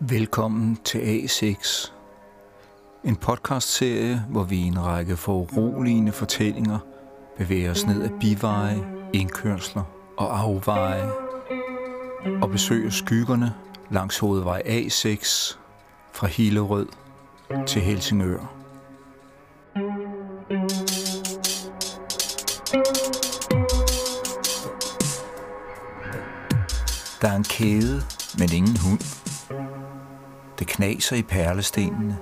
Velkommen til A6, en podcastserie, hvor vi i en række foruroligende fortællinger bevæger os ned ad biveje, indkørsler og afveje og besøger skyggerne langs hovedvej A6 fra Hillerød til Helsingør. Der er en kæde, men ingen hund. Det knaser i perlestenene.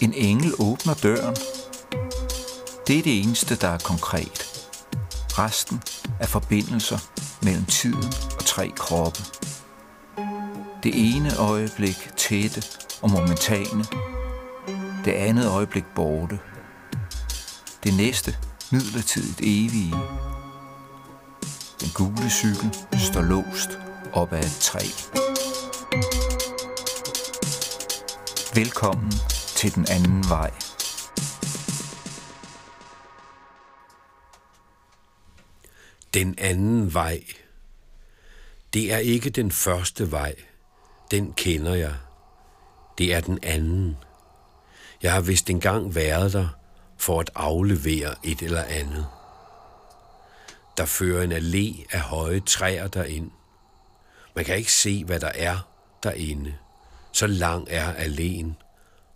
En engel åbner døren. Det er det eneste, der er konkret. Resten er forbindelser mellem tiden og tre kroppe. Det ene øjeblik tætte og momentane. Det andet øjeblik borte. Det næste midlertidigt evige. Den gule cykel står låst op ad et træ. Velkommen til den anden vej. Den anden vej. Det er ikke den første vej. Den kender jeg. Det er den anden. Jeg har vist engang været der for at aflevere et eller andet. Der fører en allé af høje træer derind. Man kan ikke se, hvad der er derinde. Så lang er alene,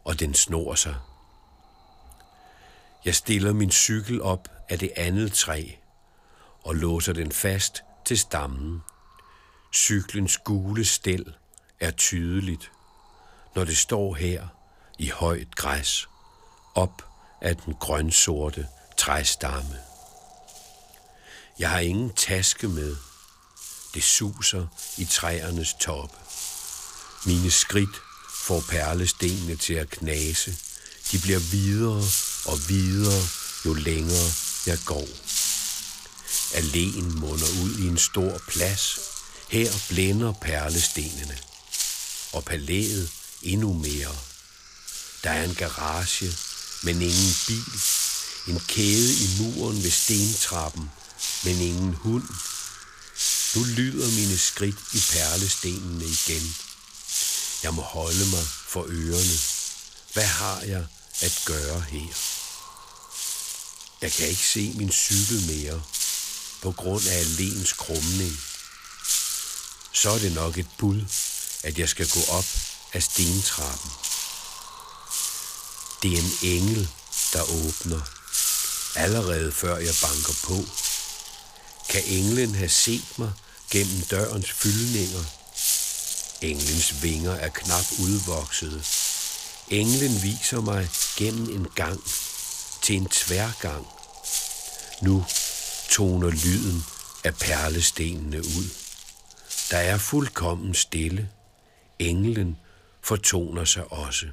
og den snor sig. Jeg stiller min cykel op af det andet træ og låser den fast til stammen. Cyklens gule stel er tydeligt, når det står her i højt græs, op af den grønsorte træstamme. Jeg har ingen taske med. Det suser i træernes toppe. Mine skridt får perlestenene til at knase. De bliver videre og videre, jo længere jeg går. Alléen munder ud i en stor plads. Her blænder perlestenene. Og palæet endnu mere. Der er en garage, men ingen bil. En kæde i muren ved stentrappen, men ingen hund. Nu lyder mine skridt i perlestenene igen. Jeg må holde mig for ørerne. Hvad har jeg at gøre her? Jeg kan ikke se min cykel mere på grund af alens krumning. Så er det nok et bud, at jeg skal gå op af stentrappen. Det er en engel, der åbner, allerede før jeg banker på. Kan englen have set mig gennem dørens fyldninger? Englens vinger er knap udvoksede. Englen viser mig gennem en gang til en tværgang. Nu toner lyden af perlestenene ud. Der er fuldkommen stille. Englen fortoner sig også.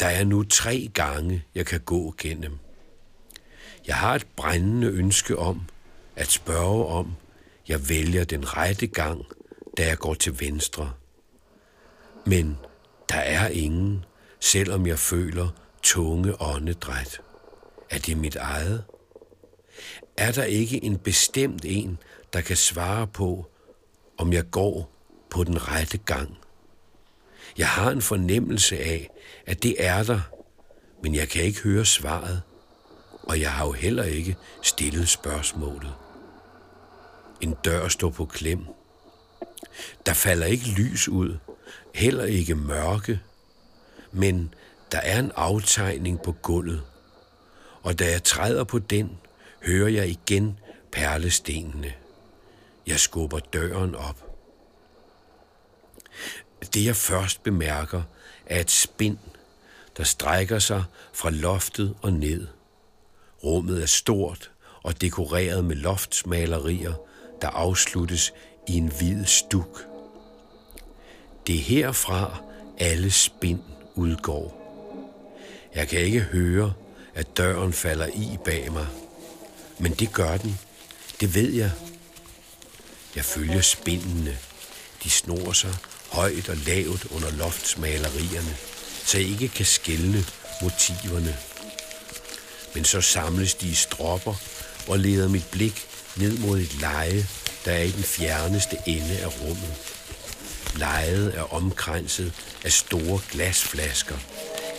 Der er nu tre gange, jeg kan gå gennem. Jeg har et brændende ønske om at spørge om, jeg vælger den rette gang, da jeg går til venstre. Men der er ingen, selvom jeg føler tunge åndedræt. Er det mit eget? Er der ikke en bestemt en, der kan svare på, om jeg går på den rette gang? Jeg har en fornemmelse af, at det er der, men jeg kan ikke høre svaret, og jeg har jo heller ikke stillet spørgsmålet. En dør står på klem. Der falder ikke lys ud, heller ikke mørke, men der er en aftegning på gulvet, og da jeg træder på den, hører jeg igen perlestenene. Jeg skubber døren op. Det jeg først bemærker er et spind, der strækker sig fra loftet og ned. Rummet er stort og dekoreret med loftsmalerier, der afsluttes i en hvid stuk. Det er herfra alle spind udgår. Jeg kan ikke høre, at døren falder i bag mig, men det gør den. Det ved jeg. Jeg følger spindene. De snor sig højt og lavt under loftsmalerierne, så jeg ikke kan skælne motiverne. Men så samles de i stropper og leder mit blik ned mod et leje, der er i den fjerneste ende af rummet. Lejet er omkranset af store glasflasker.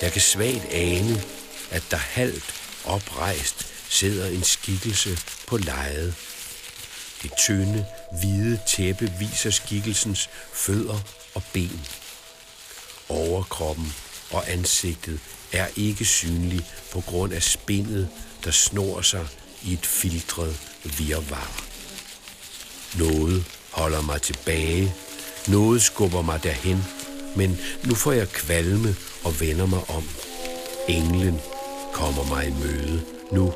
Jeg kan svagt ane, at der halvt oprejst sidder en skikkelse på lejet. Det tynde, hvide tæppe viser skikkelsens fødder og ben. Overkroppen og ansigtet er ikke synlig på grund af spindet, der snor sig i et filtret virvar. Noget holder mig tilbage, noget skubber mig derhen, men nu får jeg kvalme og vender mig om. Englen kommer mig i møde, nu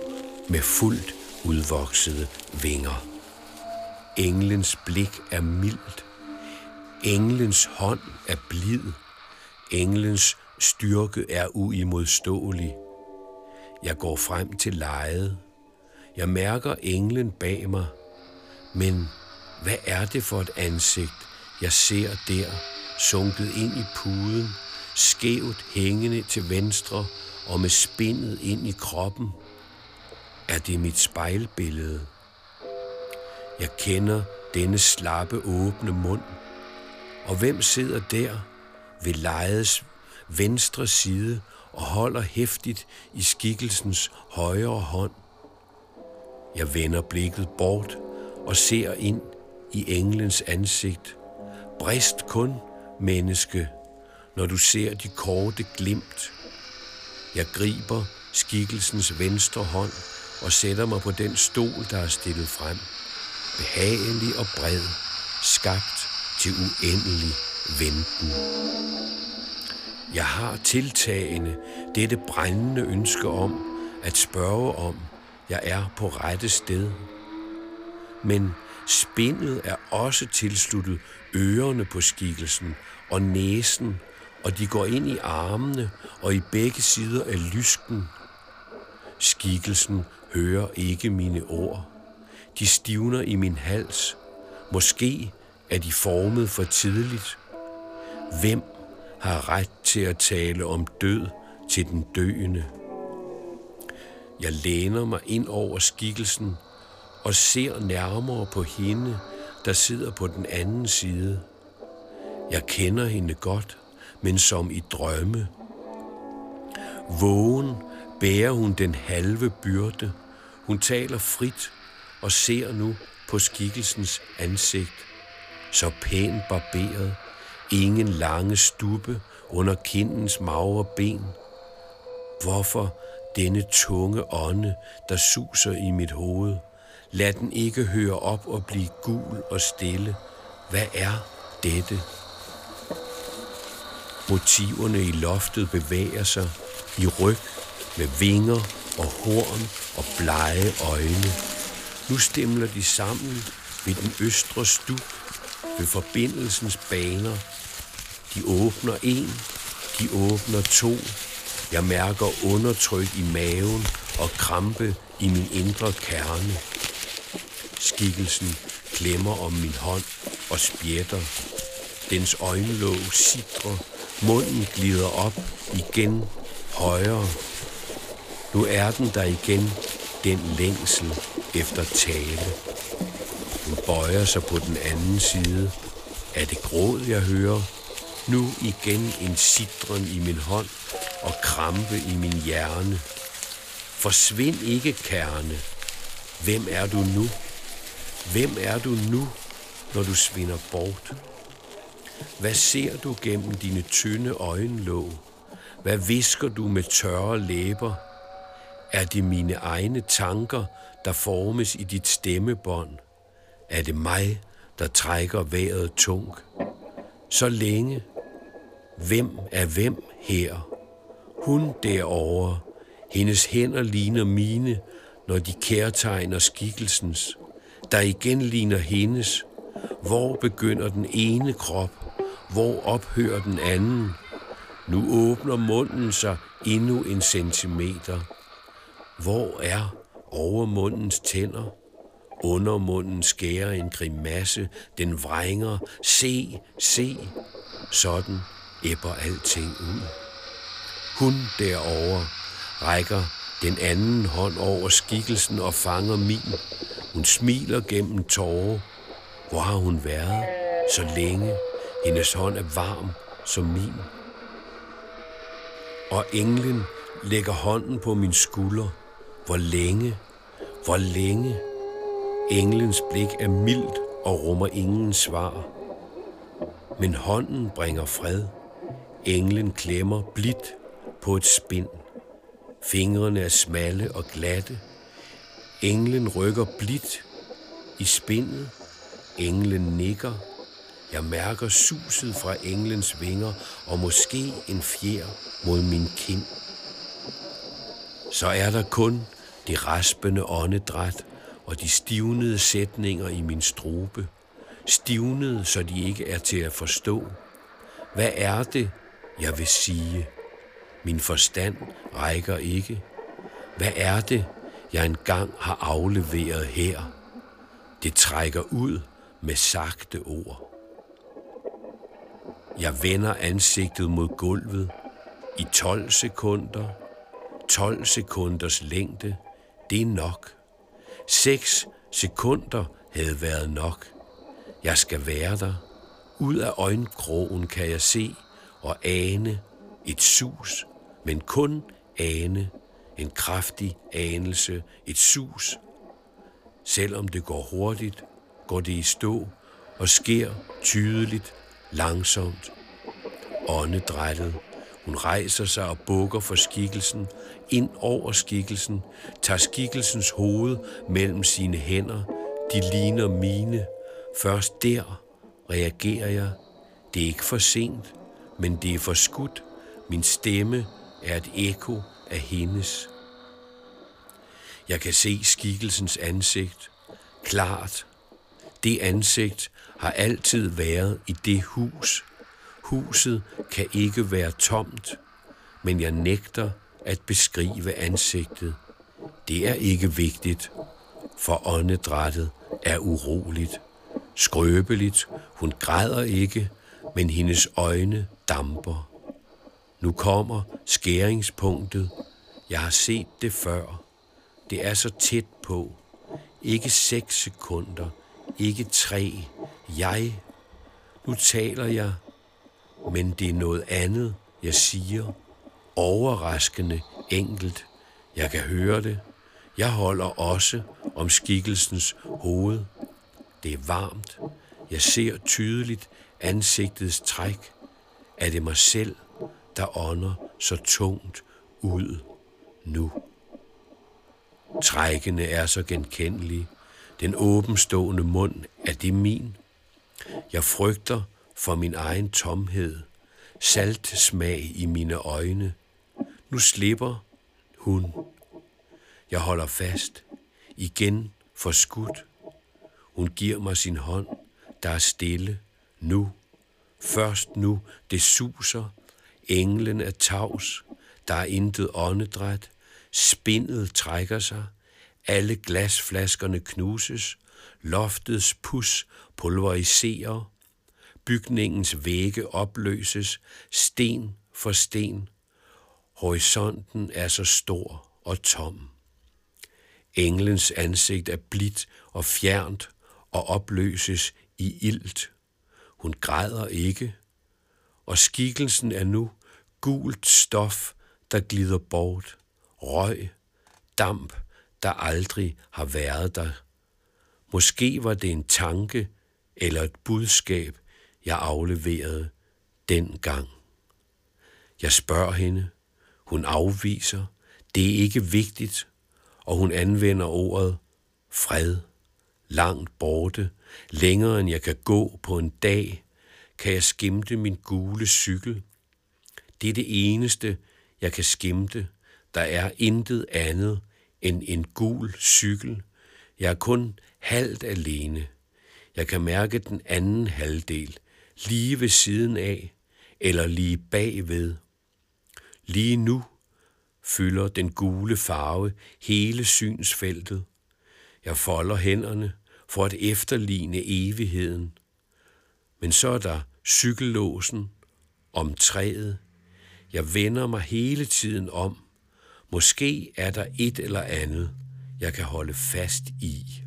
med fuldt udvoksede vinger. Englens blik er mildt. Englens hånd er blid. Englens styrke er uimodståelig. Jeg går frem til lejet. Jeg mærker englen bag mig. Men hvad er det for et ansigt, jeg ser der, sunket ind i puden, skævt hængende til venstre og med spindet ind i kroppen? Er det mit spejlbillede? Jeg kender denne slappe, åbne mund. Og hvem sidder der ved lejets venstre side og holder hæftigt i skikkelsens højre hånd? Jeg vender blikket bort og ser ind i englens ansigt. Brist kun, menneske, når du ser de korte glimt. Jeg griber skikkelsens venstre hånd og sætter mig på den stol, der er stillet frem. Behagelig og bred, skabt til uendelig venten. Jeg har tiltagende dette brændende ønske om at spørge om, jeg er på rette sted. Men spindet er også tilsluttet ørerne på skikkelsen og næsen, og de går ind i armene og i begge sider af lysken. Skikkelsen hører ikke mine ord. De stivner i min hals. Måske er de formet for tidligt. Hvem har ret til at tale om død til den døende? Jeg læner mig ind over skikkelsen og ser nærmere på hende, der sidder på den anden side. Jeg kender hende godt, men som i drømme. Vågen bærer hun den halve byrde. Hun taler frit og ser nu på skikkelsens ansigt. Så pænt barberet, ingen lange stube under kindens magre ben. Hvorfor denne tunge ånde, der suser i mit hoved? Lad den ikke høre op og blive gul og stille. Hvad er dette? Motiverne i loftet bevæger sig i ryg med vinger og horn og blege øjne. Nu stemler de sammen ved den østre stuk, ved forbindelsens baner. De åbner en, de åbner to. Jeg mærker undertryk i maven og krampe i min indre kerne. Skikkelsen klemmer om min hånd og spjætter. Dens øjenlåg sidrer, munden glider op igen højere. Nu er den der igen, den længsel efter tale. Hun bøjer sig på den anden side. Er det gråd, jeg hører? Nu igen en sidren i min hånd og krampe i min hjerne. Forsvind ikke, kerne. Hvem er du nu? Hvem er du nu, når du svinder bort? Hvad ser du gennem dine tynde øjenlåg? Hvad visker du med tørre læber? Er det mine egne tanker, der formes i dit stemmebånd? Er det mig, der trækker vejret tung? Så længe. Hvem er hvem her? Hun derovre. Hendes hænder ligner mine, når de kærtegner skikkelsens der igen ligner hendes. Hvor begynder den ene krop? Hvor ophører den anden? Nu åbner munden sig endnu en centimeter. Hvor er overmundens tænder? Under munden skærer en grimasse, den vrænger. Se, se. Sådan æbber alting ud. Hun derovre rækker den anden hånd over skikkelsen og fanger min. Hun smiler gennem tårer. Hvor har hun været? Så længe. Hendes hånd er varm som min. Og englen lægger hånden på min skulder. Hvor længe, hvor længe. Englens blik er mildt og rummer ingen svar. Men hånden bringer fred. Englen klemmer blidt på et spind. Fingrene er smalle og glatte. Englen rykker blidt i spindet. Englen nikker. Jeg mærker suset fra englens vinger og måske en fjer mod min kind. Så er der kun det raspende åndedræt og de stivnede sætninger i min strobe. Stivnede, så de ikke er til at forstå. Hvad er det, jeg vil sige? Min forstand rækker ikke. Hvad er det, jeg engang har afleveret her? Det trækker ud med sagte ord. Jeg vender ansigtet mod gulvet i 12 sekunder. 12 sekunders længde, det er nok. 6 sekunder havde været nok. Jeg skal være der. Ud af øjenkrogen kan jeg se og ane et sus, men kun ane, en kraftig anelse, et sus. Selvom det går hurtigt, går det i stå og sker tydeligt, langsomt. Åndedrættet. Hun rejser sig og bukker for skikkelsen, ind over skikkelsen, tager skikkelsens hoved mellem sine hænder. De ligner mine. Først der reagerer jeg. Det er ikke for sent, men det er for skudt. Min stemme er et ekko af hendes. Jeg kan se skikkelsens ansigt klart. Det ansigt har altid været i det hus. Huset kan ikke være tomt, men jeg nægter at beskrive ansigtet. Det er ikke vigtigt, for åndedrættet er uroligt. Skrøbeligt, hun græder ikke, men hendes øjne damper. Nu kommer skæringspunktet. Jeg har set det før. Det er så tæt på. Ikke seks sekunder, ikke tre. Jeg. Nu taler jeg, men det er noget andet, jeg siger. Overraskende enkelt. Jeg kan høre det. Jeg holder også om skikkelsens hoved. Det er varmt. Jeg ser tydeligt ansigtets træk. Er det mig selv, der ånder så tungt ud nu? Trækkene er så genkendelige. Den åbenstående mund, er det min? Jeg frygter for min egen tomhed. Salt smag i mine øjne. Nu slipper hun. Jeg holder fast. Igen forskudt. Hun giver mig sin hånd. Der er stille. Nu. Først nu. Det suser. Englen er tavs. Der er intet åndedræt. Spindet trækker sig. Alle glasflaskerne knuses. Loftets pus pulveriserer. Bygningens vægge opløses. Sten for sten. Horisonten er så stor og tom. Englens ansigt er blidt og fjernt og opløses i ilt. Hun græder ikke, og skikkelsen er nu gult stof, der glider bort røg, damp, der aldrig har været der. Måske var det en tanke eller et budskab, jeg afleverede dengang. Jeg spørger hende. Hun afviser. Det er ikke vigtigt, og hun anvender ordet fred. Langt borte, længere end jeg kan gå på en dag, kan jeg skimte min gule cykel. Det er det eneste, jeg kan skimte, der er intet andet end en gul cykel. Jeg er kun halvt alene. Jeg kan mærke den anden halvdel, lige ved siden af, eller lige bagved. Lige nu fylder den gule farve hele synsfeltet. Jeg folder hænderne for at efterligne evigheden. Men så er der cykellåsen om træet. Jeg vender mig hele tiden om Måske er der et eller andet, jeg kan holde fast i.